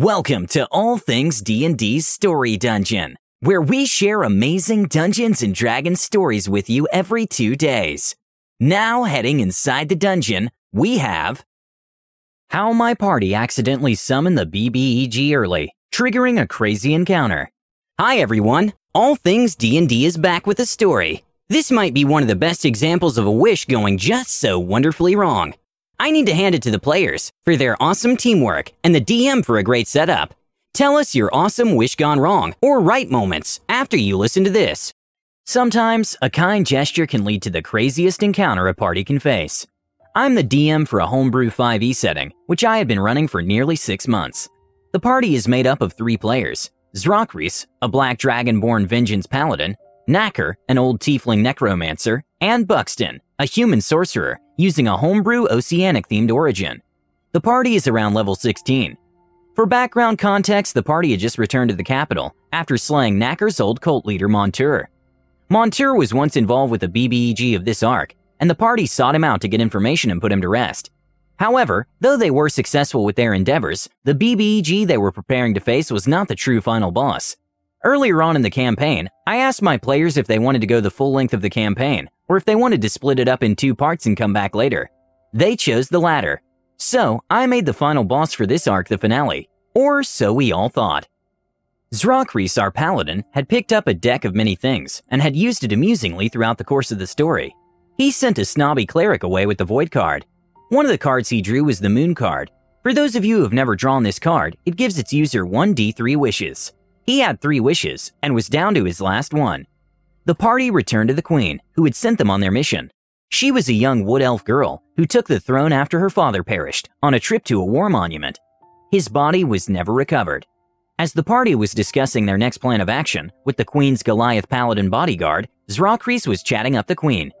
Welcome to All Things D&D's Story Dungeon, where we share amazing Dungeons and Dragons stories with you every 2 days. Now heading inside the dungeon, we have How my party accidentally summoned the BBEG early, triggering a crazy encounter. Hi everyone, All Things D&D is back with a story. This might be one of the best examples of a wish going just so wonderfully wrong. I need to hand it to the players for their awesome teamwork and the DM for a great setup. Tell us your awesome wish gone wrong or right moments after you listen to this. Sometimes, a kind gesture can lead to the craziest encounter a party can face. I'm the DM for a homebrew 5e setting, which I had been running for nearly six months. The party is made up of three players Zrakris, a black dragonborn vengeance paladin, Knacker, an old tiefling necromancer, and Buxton, a human sorcerer using a homebrew oceanic themed origin. The party is around level 16. For background context, the party had just returned to the capital after slaying Knacker's old cult leader Montour. Montour was once involved with the BBEG of this arc, and the party sought him out to get information and put him to rest. However, though they were successful with their endeavors, the BBEG they were preparing to face was not the true final boss. Earlier on in the campaign, I asked my players if they wanted to go the full length of the campaign, or if they wanted to split it up in two parts and come back later. They chose the latter. So, I made the final boss for this arc the finale, or so we all thought. Zrakris, our paladin, had picked up a deck of many things and had used it amusingly throughout the course of the story. He sent a snobby cleric away with the Void card. One of the cards he drew was the Moon card. For those of you who have never drawn this card, it gives its user 1d3 wishes. He had three wishes and was down to his last one. The party returned to the queen, who had sent them on their mission. She was a young wood elf girl who took the throne after her father perished on a trip to a war monument. His body was never recovered. As the party was discussing their next plan of action with the queen's Goliath paladin bodyguard, Zrakris was chatting up the queen.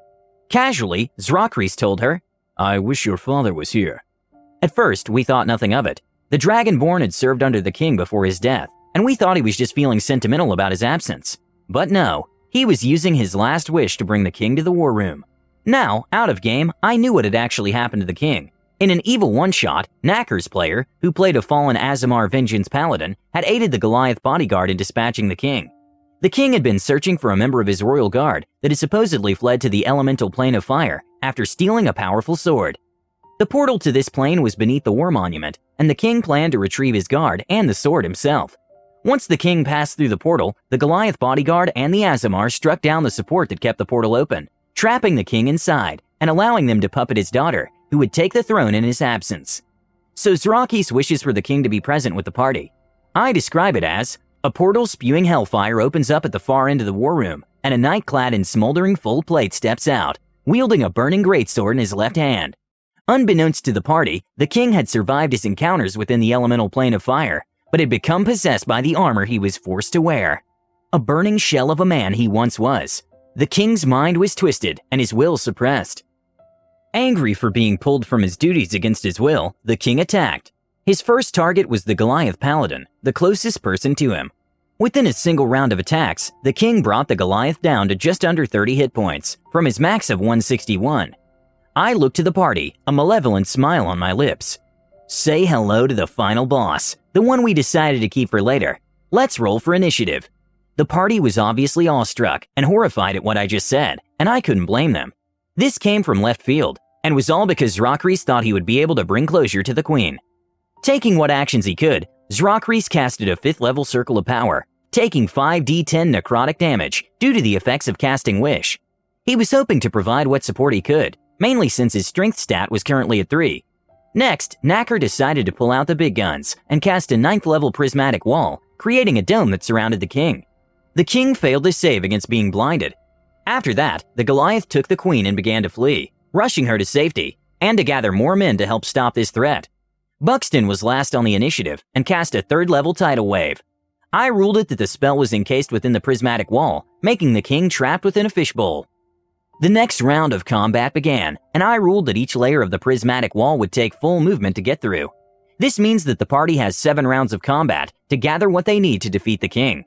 Casually, Zrakris told her, I wish your father was here. At first, we thought nothing of it. The Dragonborn had served under the king before his death, and we thought he was just feeling sentimental about his absence. But no, he was using his last wish to bring the king to the war room. Now, out of game, I knew what had actually happened to the king. In an evil one-shot, Knacker's player, who played a fallen Aasimar Vengeance Paladin, had aided the Goliath bodyguard in dispatching the king. The king had been searching for a member of his royal guard that had supposedly fled to the elemental plane of fire after stealing a powerful sword. The portal to this plane was beneath the war monument, and the king planned to retrieve his guard and the sword himself. Once the king passed through the portal, the Goliath bodyguard and the Aasimar struck down the support that kept the portal open, trapping the king inside and allowing them to puppet his daughter, who would take the throne in his absence. So Zrakris wishes for the king to be present with the party. I describe it as a portal spewing hellfire opens up at the far end of the war room, and a knight clad in smoldering full plate steps out, wielding a burning greatsword in his left hand. Unbeknownst to the party, the king had survived his encounters within the elemental plane of fire but had become possessed by the armor he was forced to wear. A burning shell of a man he once was. The king's mind was twisted and his will suppressed. Angry for being pulled from his duties against his will, the king attacked. His first target was the Goliath paladin, the closest person to him. Within a single round of attacks, the king brought the Goliath down to just under 30 hit points, from his max of 161. I looked to the party, a malevolent smile on my lips. Say hello to the final boss, the one we decided to keep for later. Let's roll for initiative. The party was obviously awestruck and horrified at what I just said, and I couldn't blame them. This came from left field, and was all because Zrakris thought he would be able to bring closure to the queen. Taking what actions he could, Zrakris casted a 5th level circle of power, taking 5d10 necrotic damage due to the effects of casting Wish. He was hoping to provide what support he could, mainly since his strength stat was currently at 3, Next, Knacker decided to pull out the big guns and cast a ninth level prismatic wall, creating a dome that surrounded the king. The king failed to save against being blinded. After that, the Goliath took the queen and began to flee, rushing her to safety, and to gather more men to help stop this threat. Buxton was last on the initiative and cast a third level tidal wave. I ruled it that the spell was encased within the prismatic wall, making the king trapped within a fishbowl. The next round of combat began, and I ruled that each layer of the prismatic wall would take full movement to get through. This means that the party has seven rounds of combat to gather what they need to defeat the king.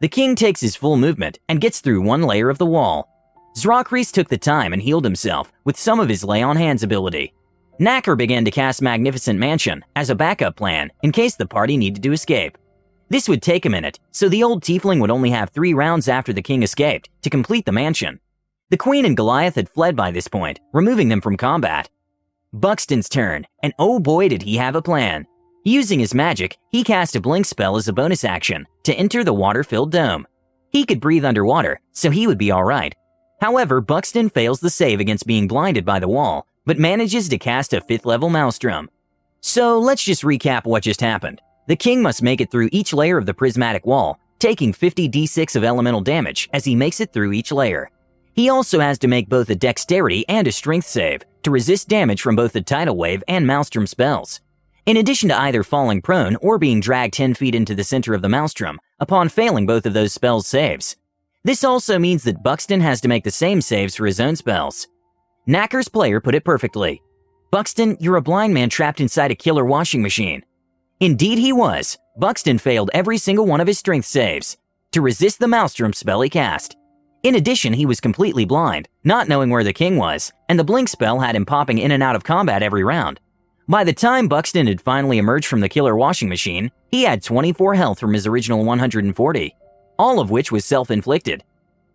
The king takes his full movement and gets through one layer of the wall. Zrakris took the time and healed himself with some of his lay on hands ability. Knacker began to cast Magnificent Mansion as a backup plan in case the party needed to escape. This would take a minute, so the old tiefling would only have three rounds after the king escaped to complete the mansion. The queen and Goliath had fled by this point, removing them from combat. Buxton's turn, and oh boy did he have a plan. Using his magic, he cast a blink spell as a bonus action to enter the water-filled dome. He could breathe underwater, so he would be alright. However, Buxton fails the save against being blinded by the wall, but manages to cast a 5th level Maelstrom. So let's just recap what just happened. The king must make it through each layer of the prismatic wall, taking 50 d6 of elemental damage as he makes it through each layer. He also has to make both a dexterity and a strength save to resist damage from both the tidal wave and maelstrom spells. In addition to either falling prone or being dragged 10 feet into the center of the maelstrom upon failing both of those spells saves. This also means that Buxton has to make the same saves for his own spells. Knacker's player put it perfectly. Buxton, you're a blind man trapped inside a killer washing machine. Indeed, he was. Buxton failed every single one of his strength saves to resist the Maelstrom spell he cast. In addition, he was completely blind, not knowing where the king was, and the blink spell had him popping in and out of combat every round. By the time Buxton had finally emerged from the killer washing machine, he had 24 health from his original 140, all of which was self inflicted.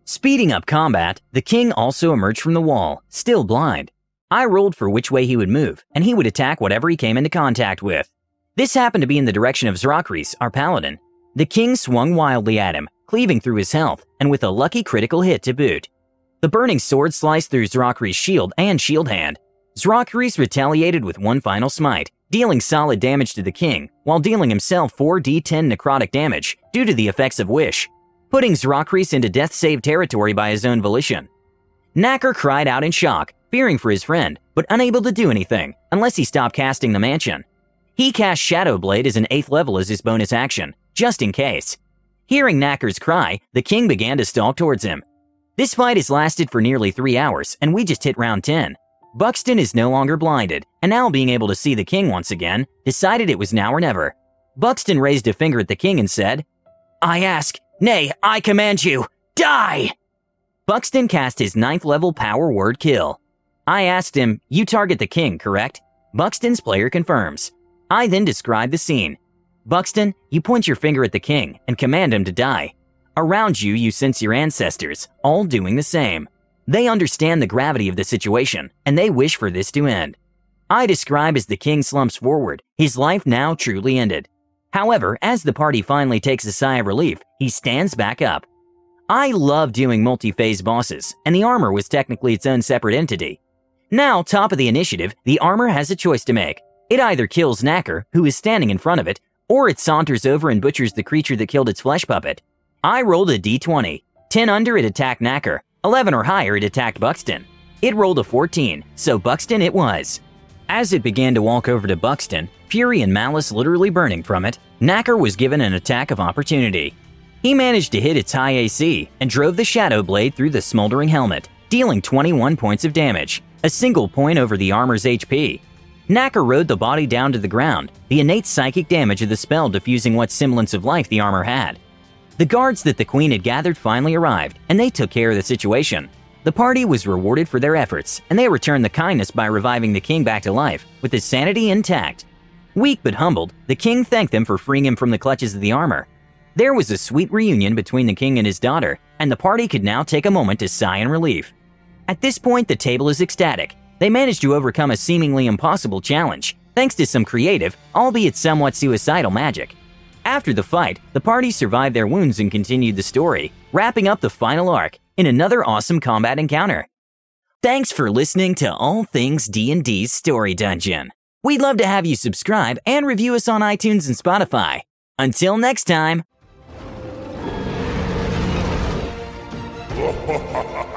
Speeding up combat, the king also emerged from the wall, still blind. I rolled for which way he would move, and he would attack whatever he came into contact with. This happened to be in the direction of Zrakris, our paladin. The king swung wildly at him, cleaving through his health, and with a lucky critical hit to boot. The burning sword sliced through Zrakris' shield and shield hand. Zrakris retaliated with one final smite, dealing solid damage to the king, while dealing himself 4d10 necrotic damage due to the effects of Wish putting Zrakris into death save territory by his own volition. Knacker cried out in shock, fearing for his friend, but unable to do anything unless he stopped casting the mansion. He cast Shadow Blade as an 8th level as his bonus action, just in case. Hearing Knacker's cry, the king began to stalk towards him. This fight has lasted for nearly 3 hours, and we just hit round 10. Buxton is no longer blinded, and now being able to see the king once again, decided it was now or never. Buxton raised a finger at the king and said, I ask, Nay, I command you, die! Buxton cast his ninth level power word kill. I asked him, You target the king, correct? Buxton's player confirms. I then describe the scene. Buxton, you point your finger at the king and command him to die. Around you, you sense your ancestors, all doing the same. They understand the gravity of the situation, and they wish for this to end. I describe as the king slumps forward, his life now truly ended. However, as the party finally takes a sigh of relief, he stands back up. I love doing multi-phase bosses, and the armor was technically its own separate entity. Now, top of the initiative, the armor has a choice to make. It either kills Knacker, who is standing in front of it, or it saunters over and butchers the creature that killed its flesh puppet. I rolled a d20. 10 under it attacked Knacker, 11 or higher it attacked Buxton. It rolled a 14, so Buxton it was. As it began to walk over to Buxton, fury and malice literally burning from it, Knacker was given an attack of opportunity. He managed to hit its high AC and drove the Shadow Blade through the smoldering helmet, dealing 21 points of damage, a single point over the armor's HP. Knacker rode the body down to the ground, the innate psychic damage of the spell diffusing what semblance of life the armor had. The guards that the queen had gathered finally arrived, and they took care of the situation. The party was rewarded for their efforts, and they returned the kindness by reviving the king back to life, with his sanity intact. Weak but humbled, the king thanked them for freeing him from the clutches of the armor. There was a sweet reunion between the king and his daughter, and the party could now take a moment to sigh in relief. At this point, the table is ecstatic. They managed to overcome a seemingly impossible challenge, thanks to some creative, albeit somewhat suicidal magic. After the fight, the party survived their wounds and continued the story, wrapping up the final arc in another awesome combat encounter. Thanks for listening to All Things D&D's Story Dungeon. We'd love to have you subscribe and review us on iTunes and Spotify. Until next time.